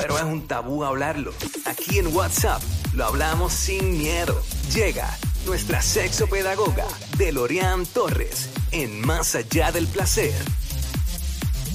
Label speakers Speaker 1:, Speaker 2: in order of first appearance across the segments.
Speaker 1: pero es un tabú hablarlo. Aquí en WhatsApp lo hablamos sin miedo. Llega nuestra sexopedagoga, Delorian Torres, en Más Allá del Placer.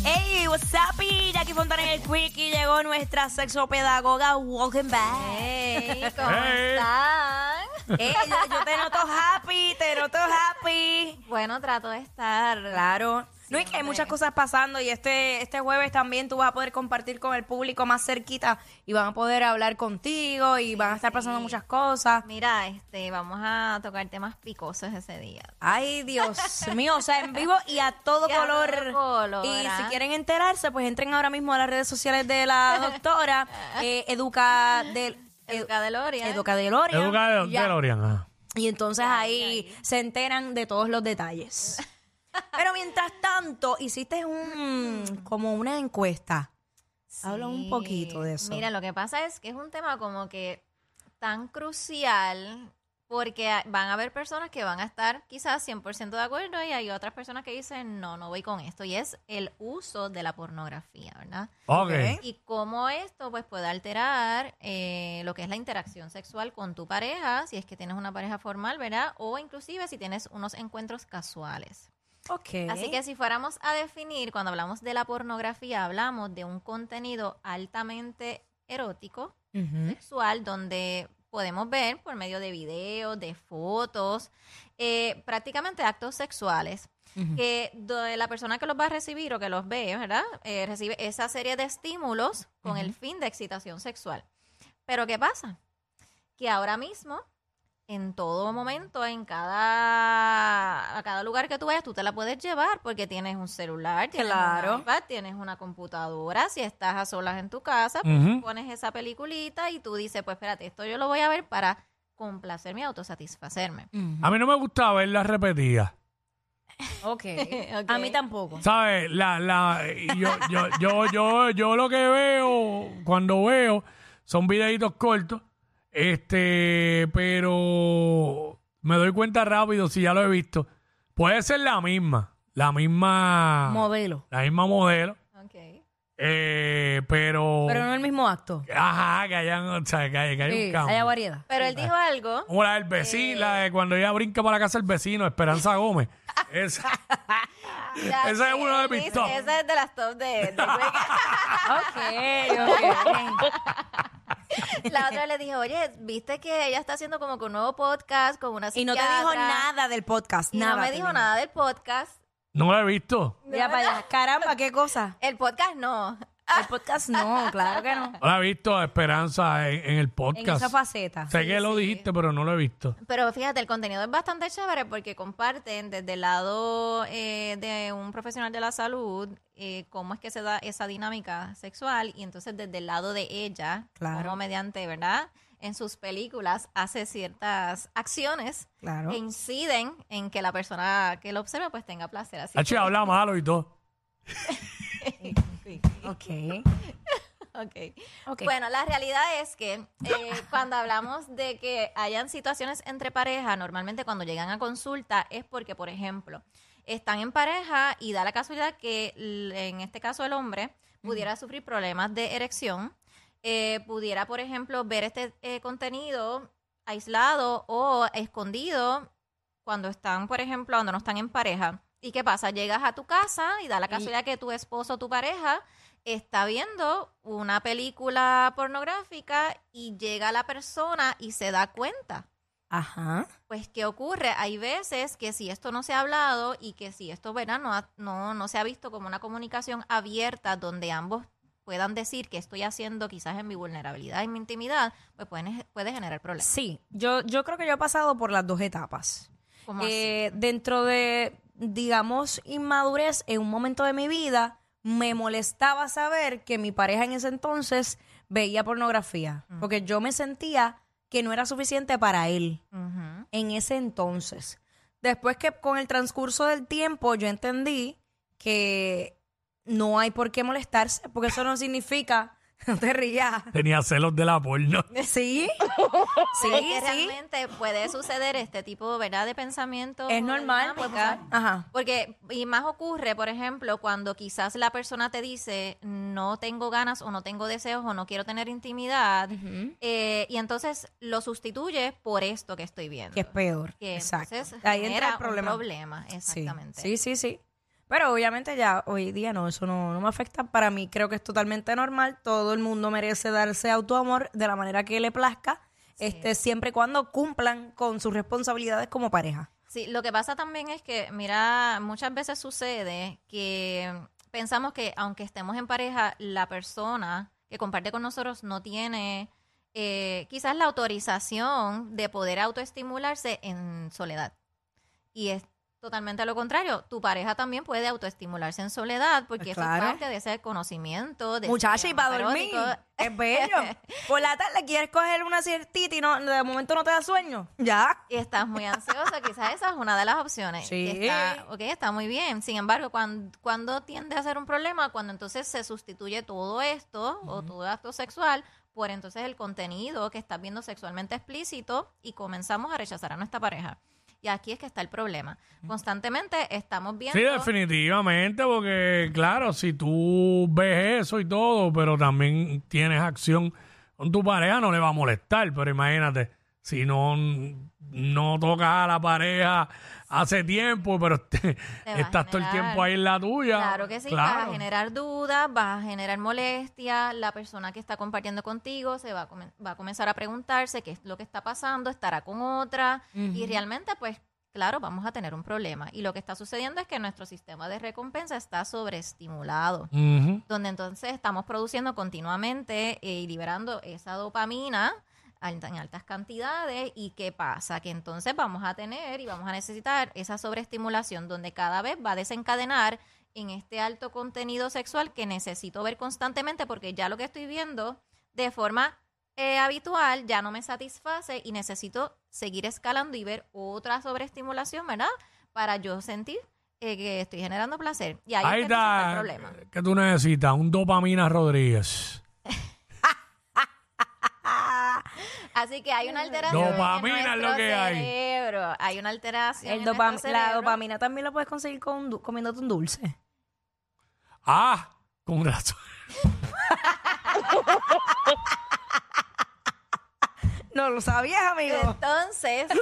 Speaker 2: Hey, what's up? Y Jackie Fontana en el Quickie llegó nuestra sexopedagoga. Welcome back.
Speaker 3: Hey, ¿cómo
Speaker 4: Hey.
Speaker 3: están?
Speaker 2: Hey, yo, yo te noto happy, te noto happy.
Speaker 3: Bueno, trato de estar.
Speaker 2: Claro. No, es que hay muchas cosas pasando y este, este jueves también tú vas a poder compartir con el público más cerquita y van a poder hablar contigo y van a estar pasando
Speaker 3: sí.
Speaker 2: muchas cosas.
Speaker 3: Mira, este, vamos a tocar temas picosos ese día.
Speaker 2: Ay, Dios mío, o sea, en vivo y a todo
Speaker 3: Y a
Speaker 2: color.
Speaker 3: todo color,
Speaker 2: y si quieren enterarse, pues entren ahora mismo a las redes sociales de la doctora, eh, Educa del...
Speaker 3: Educa Deloria.
Speaker 2: Educa Deloria.
Speaker 4: Educa de,
Speaker 2: Ya.
Speaker 4: DeLorean, ajá.
Speaker 2: Y entonces ahí se enteran de todos los detalles. Pero mientras tanto, hiciste un como una encuesta. Habla un poquito de eso.
Speaker 3: Mira, lo que pasa es que es un tema como que tan crucial porque van a haber personas que van a estar quizás 100% de acuerdo y hay otras personas que dicen, no, no voy con esto. Y es el uso de la pornografía, ¿verdad?
Speaker 4: Ok.
Speaker 3: Y cómo esto pues puede alterar eh, lo que es la interacción sexual con tu pareja, si es que tienes una pareja formal, ¿verdad? O inclusive si tienes unos encuentros casuales.
Speaker 2: Ok.
Speaker 3: Así que si fuéramos a definir, cuando hablamos de la pornografía, hablamos de un contenido altamente erótico, sexual, donde podemos ver por medio de videos, de fotos, eh, prácticamente actos sexuales. Que do- la persona que los va a recibir o que los ve, ¿verdad? Eh, recibe esa serie de estímulos con el fin de excitación sexual. Pero ¿qué pasa? Que ahora mismo, en todo momento, en cada, a cada lugar que tú vayas, tú te la puedes llevar porque tienes un celular, tienes
Speaker 2: Claro.
Speaker 3: un iPad, tienes una computadora. Si estás a solas en tu casa, pues pones esa peliculita y tú dices, pues espérate, esto yo lo voy a ver para complacerme y autosatisfacerme.
Speaker 2: Ujú.
Speaker 4: A mí no me gusta verla repetida.
Speaker 2: Ok.
Speaker 3: Ok.
Speaker 2: A mí tampoco.
Speaker 4: ¿Sabes? La, la, yo, yo, yo, yo, yo lo que veo, cuando veo, son videitos cortos, este, pero me doy cuenta rápido si ya lo he visto. Puede ser la misma, la misma,
Speaker 2: Modelo.
Speaker 4: la misma modelo,
Speaker 3: Ok.
Speaker 4: eh, pero,
Speaker 2: Pero no el mismo acto.
Speaker 4: ajá, que hayan, o sea, que hay, que hay
Speaker 2: Sí,
Speaker 4: un cambio.
Speaker 2: haya variedad.
Speaker 3: Pero él dijo algo.
Speaker 4: Como la del vecino, la de cuando ella brinca para la casa del vecino, Esperanza Gómez. Esa. Ese es
Speaker 3: que
Speaker 4: uno de
Speaker 3: él
Speaker 4: mis
Speaker 3: dice-
Speaker 4: top.
Speaker 3: Ese es de las top de, de
Speaker 2: Ok, ok.
Speaker 3: La otra le dije, oye, viste que ella está haciendo como que un nuevo podcast con una
Speaker 2: Y no te dijo
Speaker 3: psiquiatra?"
Speaker 2: nada del podcast,
Speaker 3: Y
Speaker 2: nada.
Speaker 3: no me dijo nada del podcast.
Speaker 4: No la he visto.
Speaker 2: Mira para allá. Caramba, qué cosa.
Speaker 3: El podcast no.
Speaker 2: El podcast no, claro que no.
Speaker 4: No la he visto a Esperanza en, en el
Speaker 2: En
Speaker 4: podcast.
Speaker 2: esa faceta.
Speaker 4: Sé que lo dijiste, pero no lo he visto.
Speaker 3: Pero fíjate, el contenido es bastante chévere porque comparten desde el lado eh, de un profesional de la salud eh, cómo es que se da esa dinámica sexual y entonces desde el lado de ella,
Speaker 2: Claro.
Speaker 3: como mediante, ¿verdad? En sus películas hace ciertas acciones
Speaker 2: Claro.
Speaker 3: que inciden en que la persona que lo observa pues tenga placer. Así
Speaker 4: Hachi
Speaker 3: que-
Speaker 4: habla malo y todo.
Speaker 2: Ok.
Speaker 3: Ok.
Speaker 2: Ok.
Speaker 3: Bueno, la realidad es que eh, cuando hablamos de que hayan situaciones entre pareja, normalmente cuando llegan a consulta es porque, por ejemplo, están en pareja y da la casualidad que en este caso el hombre pudiera sufrir problemas de erección, eh, pudiera, por ejemplo, ver este eh, contenido aislado o escondido cuando están, por ejemplo, cuando no están en pareja. ¿Y qué pasa? Llegas a tu casa y da la casualidad que tu esposo o tu pareja está viendo una película pornográfica y llega la persona y se da cuenta.
Speaker 2: Ajá.
Speaker 3: Pues, ¿qué ocurre? Hay veces que si esto no se ha hablado y que si esto, ¿verdad? No, ha- no, no se ha visto como una comunicación abierta donde ambos puedan decir que estoy haciendo quizás en mi vulnerabilidad, en mi intimidad, pues puede, puede generar problemas.
Speaker 2: Sí, yo, yo creo que yo he pasado por las dos etapas.
Speaker 3: ¿Cómo así?
Speaker 2: Eh, dentro de, digamos, inmadurez en un momento de mi vida, me molestaba saber que mi pareja en ese entonces veía pornografía, porque yo me sentía que no era suficiente para él en ese entonces. Después que con el transcurso del tiempo yo entendí que no hay por qué molestarse, porque eso no significa No te rías.
Speaker 4: Tenía celos de la porno.
Speaker 2: Sí, sí,
Speaker 3: es que
Speaker 2: sí.
Speaker 3: realmente puede suceder este tipo, ¿verdad?, de pensamiento.
Speaker 2: Es
Speaker 3: o de
Speaker 2: normal. pues,
Speaker 3: dinámica.
Speaker 2: Ajá.
Speaker 3: Porque, y más ocurre, por ejemplo, cuando quizás la persona te dice, no tengo ganas o no tengo deseos o no quiero tener intimidad, eh, y entonces lo sustituye por esto que estoy viendo.
Speaker 2: Que es peor.
Speaker 3: Que
Speaker 2: Exacto.
Speaker 3: entonces
Speaker 2: Ahí entra
Speaker 3: genera
Speaker 2: el problema.
Speaker 3: un problema,
Speaker 2: Sí.
Speaker 3: exactamente.
Speaker 2: Sí, sí, sí. Pero obviamente ya hoy día no, eso no, no me afecta. Para mí creo que es totalmente normal. Todo el mundo merece darse autoamor de la manera que le plazca, este, siempre y cuando cumplan con sus responsabilidades como pareja.
Speaker 3: Sí, lo que pasa también es que, mira, muchas veces sucede que pensamos que aunque estemos en pareja, la persona que comparte con nosotros no tiene eh, quizás la autorización de poder autoestimularse en soledad. Y es totalmente lo contrario. Tu pareja también puede autoestimularse en soledad porque eso
Speaker 2: claro.
Speaker 3: es parte de ese conocimiento. De
Speaker 2: Muchacha, y para dormir. Es bello. Por la tarde quieres coger una siestita y no, de momento no te da sueño. Ya.
Speaker 3: y estás muy ansiosa, quizás esa es una de las opciones.
Speaker 2: Sí.
Speaker 3: Está, ok, está muy bien. Sin embargo, cuando, cuando tiende a ser un problema, cuando entonces se sustituye todo esto o todo acto sexual por entonces el contenido que estás viendo sexualmente explícito y comenzamos a rechazar a nuestra pareja. Y aquí es que está el problema. Constantemente estamos viendo...
Speaker 4: Sí, definitivamente, porque claro, si tú ves eso y todo, pero también tienes acción con tu pareja, no le va a molestar. Pero imagínate, si no, no tocas a la pareja hace tiempo, pero te-
Speaker 3: a
Speaker 4: estás todo el
Speaker 3: generar-
Speaker 4: tiempo ahí en la tuya.
Speaker 3: Claro que sí, vas
Speaker 4: claro.
Speaker 3: a generar dudas, vas a generar molestia, la persona que está compartiendo contigo se va a, comen- va a comenzar a preguntarse qué es lo que está pasando, estará con otra y realmente pues claro, vamos a tener un problema. Y lo que está sucediendo es que nuestro sistema de recompensa está sobreestimulado,
Speaker 4: Ujú.
Speaker 3: donde entonces estamos produciendo continuamente eh, y liberando esa dopamina en altas cantidades y qué pasa que entonces vamos a tener y vamos a necesitar esa sobreestimulación donde cada vez va a desencadenar en este alto contenido sexual que necesito ver constantemente porque ya lo que estoy viendo de forma eh, habitual ya no me satisface y necesito seguir escalando y ver otra sobreestimulación, ¿verdad? Para yo sentir eh, que estoy generando placer. Y ahí,
Speaker 4: Ahí
Speaker 3: está el problema.
Speaker 4: que tú necesitas? Un dopamina Rodríguez.
Speaker 3: Así que hay una alteración
Speaker 4: Dopamina
Speaker 3: en
Speaker 4: es lo que hay.
Speaker 3: cerebro. Hay una alteración
Speaker 2: El
Speaker 3: en
Speaker 2: dopam-
Speaker 3: nuestro
Speaker 2: la
Speaker 3: cerebro.
Speaker 2: dopamina también la puedes conseguir con un du- comiéndote un dulce.
Speaker 4: Ah, con razón.
Speaker 2: No lo sabías, amigo.
Speaker 3: Entonces,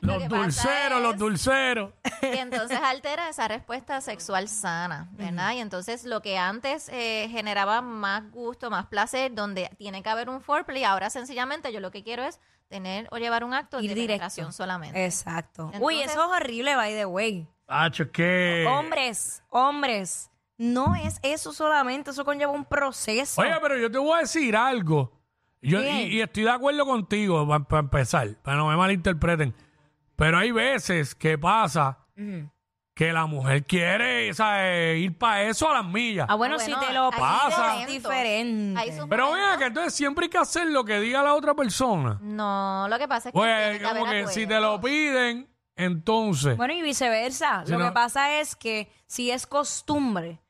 Speaker 3: Lo
Speaker 4: Los
Speaker 3: que pasa
Speaker 4: dulceros, los
Speaker 3: es-
Speaker 4: dulceros.
Speaker 3: Y entonces altera esa respuesta sexual sana, ¿verdad? Y entonces lo que antes eh, generaba más gusto, más placer, donde tiene que haber un foreplay, ahora sencillamente yo lo que quiero es tener o llevar un acto
Speaker 2: Ir
Speaker 3: de
Speaker 2: directo.
Speaker 3: penetración solamente.
Speaker 2: Exacto. Uy, eso es horrible, by the way.
Speaker 4: Hacho, es que.
Speaker 2: Hombres, hombres, no es eso solamente, eso conlleva un proceso.
Speaker 4: Oye, pero yo te voy a decir algo. Yo, y estoy de acuerdo contigo para empezar, para no me malinterpreten. Pero hay veces que pasa que la mujer quiere ¿sabes? ir para eso a las millas.
Speaker 2: ah, bueno,
Speaker 3: Ah,
Speaker 2: si te lo
Speaker 4: pasa.
Speaker 2: es diferente.
Speaker 4: Pero
Speaker 3: momentos.
Speaker 4: vean que entonces siempre hay que hacer lo que diga la otra persona.
Speaker 3: No, lo que pasa es que
Speaker 4: Pues
Speaker 3: que
Speaker 4: como
Speaker 3: haber
Speaker 4: que si te lo piden, entonces.
Speaker 2: Bueno, y viceversa.
Speaker 4: Si
Speaker 2: lo
Speaker 4: no-
Speaker 2: que pasa es que si es costumbre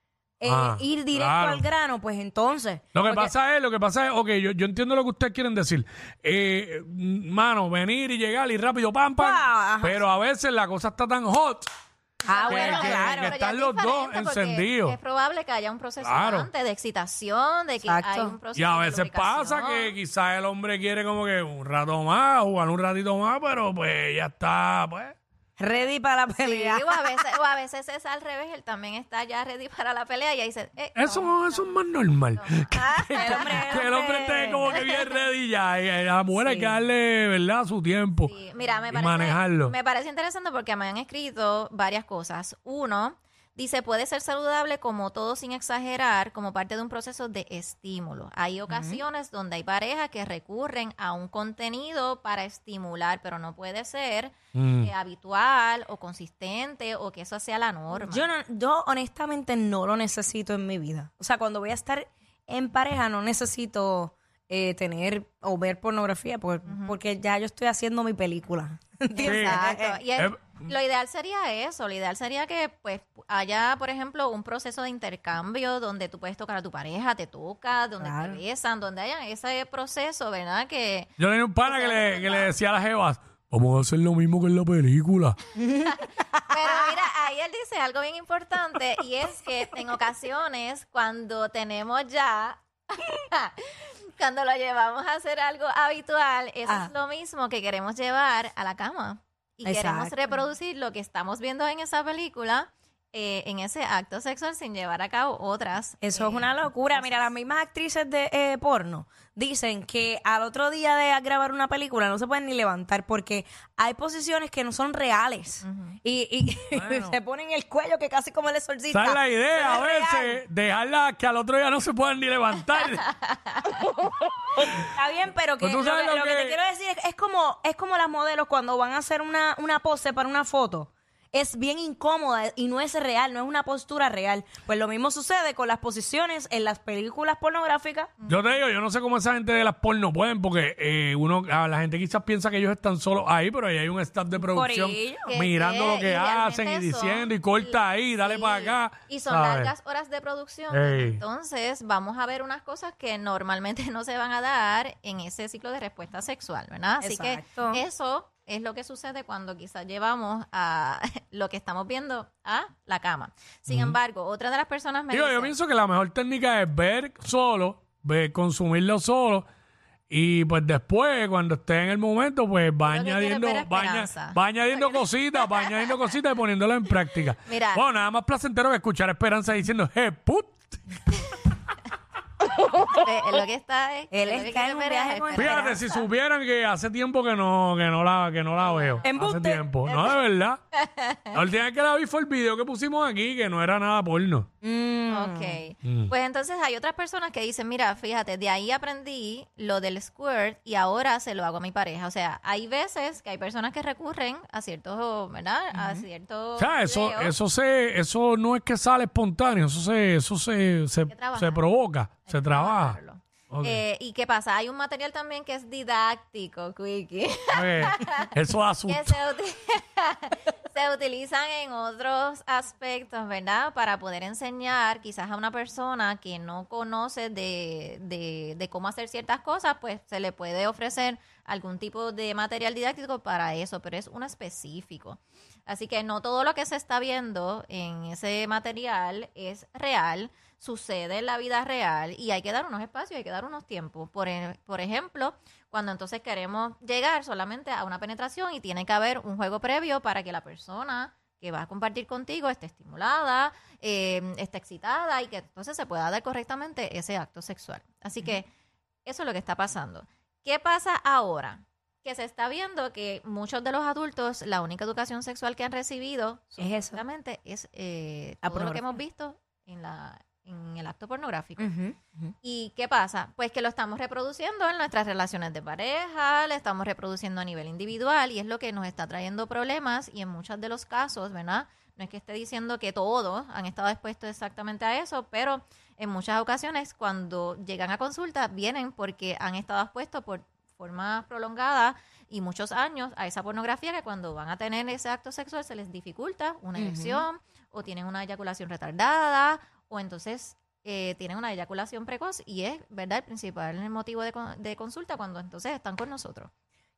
Speaker 2: eh,
Speaker 4: Ah,
Speaker 2: ir directo
Speaker 4: claro.
Speaker 2: al grano, pues entonces.
Speaker 4: Lo que
Speaker 2: porque-
Speaker 4: pasa es, lo que pasa es, ok, yo, yo entiendo lo que ustedes quieren decir. Eh, mano, venir y llegar y rápido, pam, pam.
Speaker 2: Ajá.
Speaker 4: pero a veces la cosa está tan hot
Speaker 2: Ah,
Speaker 4: que-
Speaker 2: bueno,
Speaker 4: que-
Speaker 2: claro.
Speaker 4: que
Speaker 3: Pero ya
Speaker 4: están
Speaker 3: es
Speaker 4: los dos
Speaker 3: diferente porque
Speaker 4: encendidos.
Speaker 3: Es probable que haya un proceso
Speaker 4: Claro.
Speaker 3: antes de excitación, de que
Speaker 2: Exacto.
Speaker 3: hay un proceso
Speaker 4: Y a
Speaker 3: de
Speaker 4: veces pasa
Speaker 3: lubricación.
Speaker 4: que quizás el hombre quiere como que un rato más, jugar un ratito más, pero pues ya está, pues.
Speaker 2: Ready para la
Speaker 3: Sí,
Speaker 2: pelea.
Speaker 3: o a veces, o a veces es al revés, él también está ya ready para la pelea y ahí dice, eh,
Speaker 4: Eso,
Speaker 3: no,
Speaker 4: eso es más normal.
Speaker 2: Ah, el hombre,
Speaker 4: que el hombre esté como que bien ready ya. Y a la mujer hay
Speaker 2: Sí.
Speaker 4: que darle, ¿verdad?, su tiempo.
Speaker 3: Sí, Mira, me
Speaker 4: y
Speaker 3: parece,
Speaker 4: manejarlo.
Speaker 3: me parece interesante porque me han escrito varias cosas. Uno, dice, puede ser saludable como todo sin exagerar, como parte de un proceso de estímulo. Hay ocasiones donde hay parejas que recurren a un contenido para estimular, pero no puede ser
Speaker 4: Mm.
Speaker 3: eh, habitual o consistente o que eso sea la norma.
Speaker 2: Yo, no, yo honestamente no lo necesito en mi vida. O sea, cuando voy a estar en pareja no necesito eh, tener o ver pornografía, por- porque ya yo estoy haciendo mi película. ¿entiendes?
Speaker 3: Exacto. Y
Speaker 4: Eh,
Speaker 3: lo ideal sería eso, lo ideal sería que pues haya, por ejemplo, un proceso de intercambio donde tú puedes tocar a tu pareja, te toca, donde
Speaker 2: Claro.
Speaker 3: te besan, donde haya ese proceso, ¿verdad? Que
Speaker 4: Yo tenía un pana que le, que le decía a las jevas, vamos a hacer lo mismo que en la película.
Speaker 3: Pero mira, ahí él dice algo bien importante y es que en ocasiones cuando tenemos ya, cuando lo llevamos a hacer algo habitual, eso
Speaker 2: Ah.
Speaker 3: es lo mismo que queremos llevar a la cama. Y queremos reproducir lo que estamos viendo en esa película, eh, en ese acto sexual sin llevar a cabo otras.
Speaker 2: Eso
Speaker 3: eh,
Speaker 2: es una locura. Mira, las mismas actrices de eh, porno dicen que al otro día de grabar una película no se pueden ni levantar porque hay posiciones que no son reales. Y, y
Speaker 4: Bueno.
Speaker 2: se ponen el cuello que casi como el exorcista.
Speaker 4: Esa es la idea, a veces, dejarla que al otro día no se puedan ni levantar.
Speaker 2: Está bien, pero que,
Speaker 4: Pues
Speaker 2: lo, que,
Speaker 4: lo
Speaker 2: lo que
Speaker 4: que-
Speaker 2: te quiero decir es, es como es como las modelos cuando van a hacer una, una pose para una foto. Es bien incómoda y no es real, no es una postura real. Pues lo mismo sucede con las posiciones en las películas pornográficas.
Speaker 4: Yo te digo, yo no sé cómo esa gente de las porno pueden, porque eh, uno, a la gente quizás piensa que ellos están solos ahí, pero ahí hay un staff de producción mirando
Speaker 3: que-
Speaker 4: lo que
Speaker 3: y
Speaker 4: hacen y diciendo y corta ahí, dale
Speaker 3: sí,
Speaker 4: para acá.
Speaker 3: Y son
Speaker 4: ¿sabes?
Speaker 3: largas horas de producción.
Speaker 4: Ey.
Speaker 3: Entonces, vamos a ver unas cosas que normalmente no se van a dar en ese ciclo de respuesta sexual, ¿verdad? Así
Speaker 2: Exacto.
Speaker 3: que eso es lo que sucede cuando quizás llevamos a lo que estamos viendo a la cama. Sin embargo, otra de las personas me
Speaker 4: Digo, yo pienso que la mejor técnica es ver solo, ver, consumirlo solo. Y pues después, cuando esté en el momento, pues va añadiendo, va, aña- va añadiendo cositas, va añadiendo cositas y poniéndolo en práctica.
Speaker 3: Mira.
Speaker 4: Bueno, nada más placentero que escuchar Esperanza diciendo, ¡eh, put!
Speaker 3: Eh, lo que está es
Speaker 2: Él
Speaker 3: lo que
Speaker 2: está
Speaker 3: quiere
Speaker 2: en un
Speaker 3: ver es
Speaker 2: viaje con
Speaker 3: esperanza.
Speaker 4: Fíjate, si supieran que hace tiempo que no, que no la, que no la veo. Hace tiempo. No, de verdad. La última vez que la vi fue el video que pusimos aquí, que no era nada porno.
Speaker 2: Mm.
Speaker 3: Ok.
Speaker 4: Mm.
Speaker 3: Pues entonces hay otras personas que dicen, mira, fíjate, de ahí aprendí lo del squirt y ahora se lo hago a mi pareja. O sea, hay veces que hay personas que recurren a ciertos, ¿verdad? A ciertos
Speaker 4: O sea, eso,
Speaker 3: videos.
Speaker 4: eso se, eso no es que sale espontáneo, eso se, eso se, se, se provoca, se trabaja.
Speaker 3: Eh, ¿Y qué pasa? Hay un material también que es didáctico, Quickie.
Speaker 4: Eso
Speaker 3: que
Speaker 4: susto.
Speaker 3: se, se utilizan en otros aspectos, ¿verdad? Para poder enseñar quizás a una persona que no conoce de, de, de cómo hacer ciertas cosas, pues se le puede ofrecer algún tipo de material didáctico para eso, pero es uno específico. Así que no todo lo que se está viendo en ese material es real, sucede en la vida real y hay que dar unos espacios, hay que dar unos tiempos. Por, e- por ejemplo, cuando entonces queremos llegar solamente a una penetración y tiene que haber un juego previo para que la persona que va a compartir contigo esté estimulada, eh, esté excitada y que entonces se pueda dar correctamente ese acto sexual. Así que eso es lo que está pasando. ¿Qué pasa ahora? Que se está viendo que muchos de los adultos, la única educación sexual que han recibido
Speaker 2: Es eso.
Speaker 3: es eh, todo lo que hemos visto en, la, en el acto pornográfico. ¿Y qué pasa? Pues que lo estamos reproduciendo en nuestras relaciones de pareja, le estamos reproduciendo a nivel individual y es lo que nos está trayendo problemas y en muchos de los casos, ¿verdad? No es que esté diciendo que todos han estado expuestos exactamente a eso, pero en muchas ocasiones cuando llegan a consulta vienen porque han estado expuestos por forma prolongada y muchos años a esa pornografía que cuando van a tener ese acto sexual se les dificulta una erección o tienen una eyaculación retardada o entonces eh, tienen una eyaculación precoz y es, ¿verdad?, el principal motivo de, de consulta cuando entonces están con nosotros.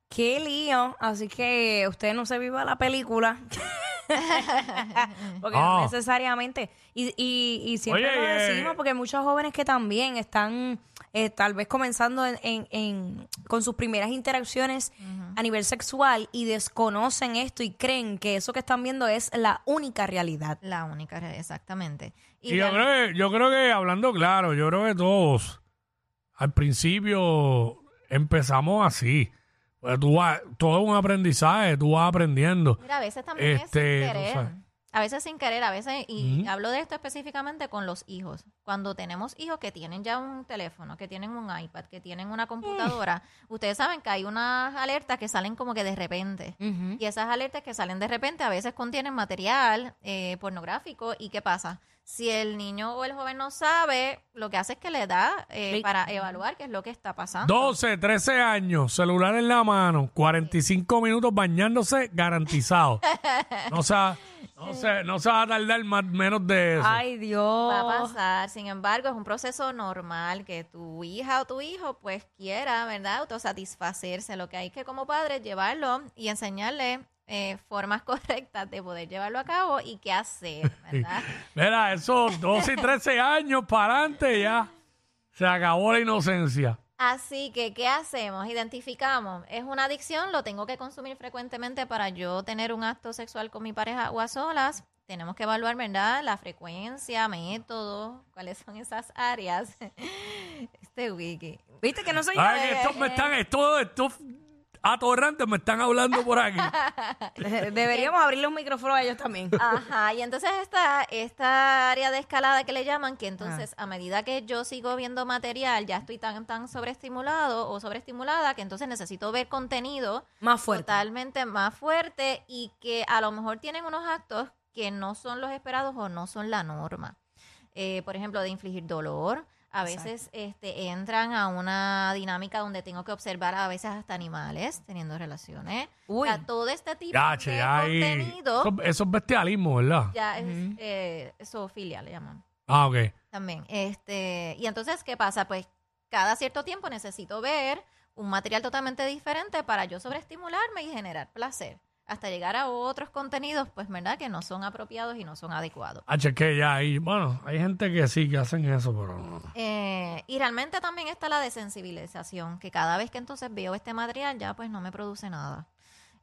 Speaker 2: Qué lío. Así que usted no se viva la película. porque no
Speaker 4: Ah.
Speaker 2: necesariamente. Y, y, y siempre
Speaker 4: Oye,
Speaker 2: lo
Speaker 4: eh,
Speaker 2: decimos porque hay muchos jóvenes que también están eh, tal vez comenzando en, en- en- con sus primeras interacciones a nivel sexual y desconocen esto y creen que eso que están viendo es la única realidad.
Speaker 3: La única, re- exactamente. Y,
Speaker 4: Y yo
Speaker 3: real-
Speaker 4: creo, que, yo creo que, hablando claro, yo creo que todos al principio empezamos así. Pues tú vas, todo es un aprendizaje, tú vas aprendiendo.
Speaker 3: Mira, a veces también
Speaker 4: Este,
Speaker 3: es sin querer.
Speaker 4: sabes.
Speaker 3: A veces sin querer, a veces, y hablo de esto específicamente con los hijos. Cuando tenemos hijos que tienen ya un teléfono, que tienen un iPad, que tienen una computadora, ustedes saben que hay unas alertas que salen como que de repente. Y esas alertas que salen de repente a veces contienen material eh, pornográfico. ¿Y qué pasa? Si el niño o el joven no sabe, lo que hace es que le da eh, para evaluar qué es lo que está pasando.
Speaker 4: 12, 13 años, celular en la mano, 45 minutos bañándose, garantizado. No se, va- no se, no se va a tardar más, menos de eso.
Speaker 2: Ay, Dios.
Speaker 3: Va a pasar, sin embargo, es un proceso normal que tu hija o tu hijo pues quiera, ¿verdad? Autosatisfacerse. Lo que hay que como padres llevarlo y enseñarle eh, formas correctas de poder llevarlo a cabo y qué hacer, ¿verdad?
Speaker 4: Mira, esos 12 y 13 años para adelante ya se acabó la inocencia.
Speaker 3: Así que, ¿qué hacemos? Identificamos, ¿es una adicción? ¿Lo tengo que consumir frecuentemente para yo tener un acto sexual con mi pareja o a solas? Tenemos que evaluar, ¿verdad? La frecuencia, métodos, cuáles son esas áreas. Este wiki.
Speaker 2: ¿Viste que no soy yo?
Speaker 4: Ay, estos me están, estos, estos atorrantes me están hablando por aquí.
Speaker 2: Deberíamos abrirle un micrófono a ellos también.
Speaker 3: Ajá, y entonces esta, esta área de escalada que le llaman, que entonces a medida que yo sigo viendo material, ya estoy tan, tan sobreestimulado o sobreestimulada que entonces necesito ver contenido
Speaker 2: Más fuerte.
Speaker 3: totalmente más fuerte y que a lo mejor tienen unos actos que no son los esperados o no son la norma. Eh, por ejemplo, de infligir dolor. A veces este, entran a una dinámica donde tengo que observar a veces hasta animales teniendo relaciones.
Speaker 2: Uy.
Speaker 3: O sea, todo este tipo
Speaker 4: Ya,
Speaker 3: de contenido
Speaker 4: Eso, eso es bestialismo, ¿verdad?
Speaker 3: ya es eh, zoofilia, le llaman
Speaker 4: Ah, ok.
Speaker 3: también. Este, y entonces, ¿qué pasa? Pues cada cierto tiempo necesito ver un material totalmente diferente para yo sobreestimularme y generar placer. Hasta llegar a otros contenidos, pues, ¿verdad? Que no son apropiados y no son adecuados.
Speaker 4: Ah, che, que ya ahí, bueno, hay gente que sí que hacen eso, pero no.
Speaker 3: Eh, y realmente también está la desensibilización, que cada vez que entonces veo este material ya pues no me produce nada.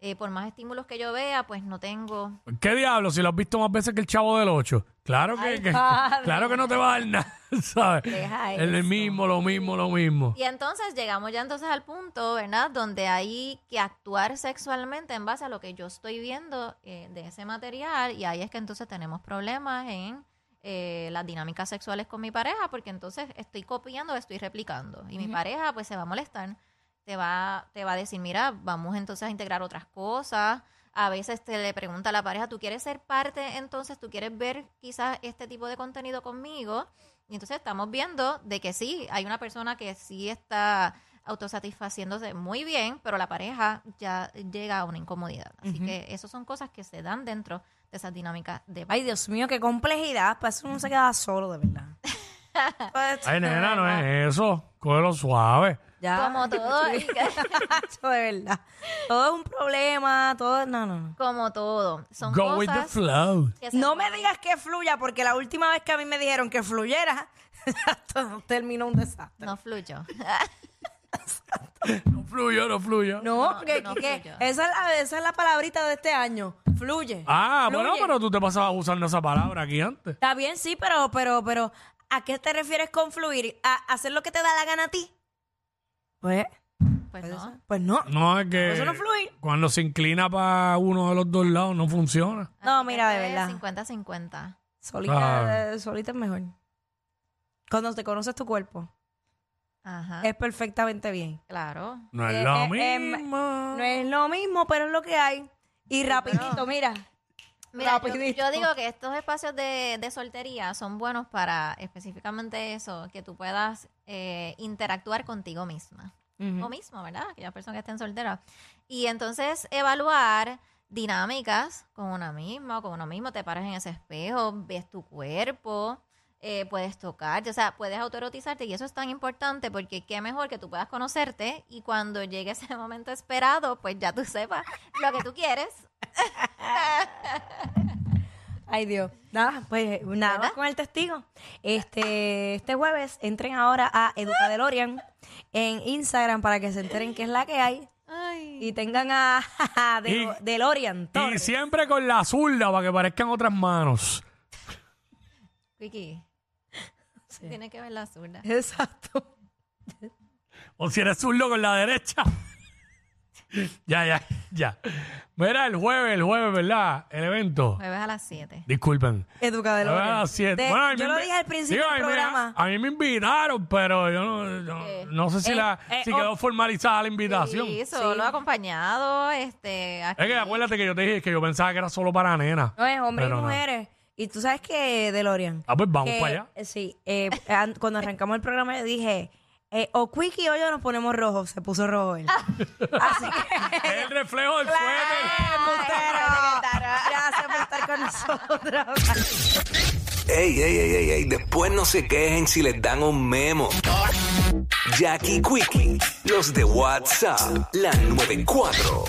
Speaker 3: Eh, por más estímulos que yo vea, pues no tengo
Speaker 4: ¿Qué diablo? Si lo has visto más veces que el chavo del 8. Claro que, que-
Speaker 2: padre.
Speaker 4: claro que no te va a dar nada, ¿sabes?
Speaker 3: Deja
Speaker 4: Es el
Speaker 3: eso.
Speaker 4: mismo, lo mismo, lo mismo.
Speaker 3: Y entonces llegamos ya entonces al punto, ¿verdad? Donde hay que actuar sexualmente en base a lo que yo estoy viendo eh, de ese material y ahí es que entonces tenemos problemas en eh, las dinámicas sexuales con mi pareja porque entonces estoy copiando, estoy replicando y mi pareja pues se va a molestar, te va, te va a decir, mira, vamos entonces a integrar otras cosas. A veces te le pregunta a la pareja, ¿tú quieres ser parte entonces? ¿Tú quieres ver quizás este tipo de contenido conmigo? Y entonces estamos viendo de que sí, hay una persona que sí está autosatisfaciéndose muy bien, pero la pareja ya llega a una incomodidad. Así que esas son cosas que se dan dentro de esas dinámicas de...
Speaker 2: Ay, Dios mío, qué complejidad. Para eso uno se queda solo, de verdad. Pues,
Speaker 4: Ay, nena, no es eso. Cógelo suave.
Speaker 2: Ya.
Speaker 3: Como todo,
Speaker 2: de verdad. Todo es un problema, todo... No, no, no.
Speaker 3: como todo. Son
Speaker 4: Go with the
Speaker 3: cosas
Speaker 4: flow.
Speaker 3: que se
Speaker 2: No me
Speaker 3: pueden-
Speaker 2: digas que fluya, porque la última vez que a mí me dijeron que fluyera, todo terminó un desastre.
Speaker 3: No fluyo.
Speaker 4: No fluyo, no fluyo.
Speaker 2: No, porque
Speaker 3: no
Speaker 2: que- esa, es la, esa es la palabrita de este año. Fluye.
Speaker 4: Ah, bueno, pero tú te pasabas usando esa palabra aquí antes.
Speaker 2: Está bien, sí, pero, pero, pero, ¿a qué te refieres con fluir? ¿A hacer lo que te da la gana a ti? Pues,
Speaker 3: Pues no.
Speaker 2: pues no.
Speaker 4: No, es que
Speaker 2: Eso no fluye.
Speaker 4: cuando se inclina para uno de los dos lados no funciona.
Speaker 2: No, mira, de verdad.
Speaker 3: 50-50.
Speaker 2: Solita, eh, solita es mejor. Cuando te conoces tu cuerpo,
Speaker 3: Ajá.
Speaker 2: es perfectamente bien.
Speaker 3: Claro.
Speaker 4: No es
Speaker 2: Eh,
Speaker 4: lo
Speaker 2: eh, em,
Speaker 4: mismo.
Speaker 2: No es lo mismo, pero es lo que hay. Y rapidito, mira.
Speaker 3: Mira, yo, yo digo que estos espacios de, de soltería son buenos para específicamente eso, que tú puedas eh, interactuar contigo misma. O mismo, ¿verdad? Aquellas personas que estén solteras. Y entonces evaluar dinámicas con una misma o con uno mismo. Te paras en ese espejo, ves tu cuerpo, eh, puedes tocarte, o sea, puedes autoerotizarte. Y eso es tan importante porque qué mejor que tú puedas conocerte y cuando llegue ese momento esperado, pues ya tú sepas lo que tú quieres.
Speaker 2: Ay, Dios. Nada, pues nada, vamos con el testigo. Este, este jueves entren ahora a Educadelorian en Instagram para que se enteren qué es la que hay
Speaker 3: Ay.
Speaker 2: y tengan a, a
Speaker 4: Y-
Speaker 2: DeLorean.
Speaker 4: Y
Speaker 2: Torres.
Speaker 4: siempre con la zurda para que parezcan otras manos.
Speaker 3: Vicky,
Speaker 2: Sí.
Speaker 3: tiene que ver la zurda.
Speaker 2: Exacto.
Speaker 4: O si eres zurdo con la derecha. ya, ya, ya. Mira, el jueves, el jueves, ¿verdad? El evento.
Speaker 3: Jueves a las 7.
Speaker 4: Disculpen. Jueves a las siete.
Speaker 2: De-
Speaker 4: Bueno, a mí
Speaker 2: yo lo dije al principio
Speaker 4: Digo,
Speaker 2: del
Speaker 4: a mí me-
Speaker 2: programa.
Speaker 4: a mí me invitaron, pero yo no, no sé si,
Speaker 2: Eh,
Speaker 4: la,
Speaker 2: eh,
Speaker 4: si
Speaker 2: oh.
Speaker 4: quedó formalizada la invitación.
Speaker 3: Sí, solo acompañado, este, aquí.
Speaker 4: Es que acuérdate que yo te dije que yo pensaba que era solo para nenas.
Speaker 2: No es hombres y
Speaker 4: no.
Speaker 2: mujeres. Y tú sabes que, DeLorean.
Speaker 4: Ah, pues vamos
Speaker 2: que,
Speaker 4: para allá.
Speaker 2: eh, Sí, eh, an- cuando arrancamos el programa yo dije, eh, o Quickie o yo nos ponemos rojo. Se puso rojo él. Así que...
Speaker 4: Es el reflejo del
Speaker 2: ¡Eh,
Speaker 4: suéter.
Speaker 2: Gracias por estar con nosotros.
Speaker 1: Ey, ey, ey, ey, ey, después no se quejen si les dan un memo. Jackie Quickie, los de WhatsApp, la 94.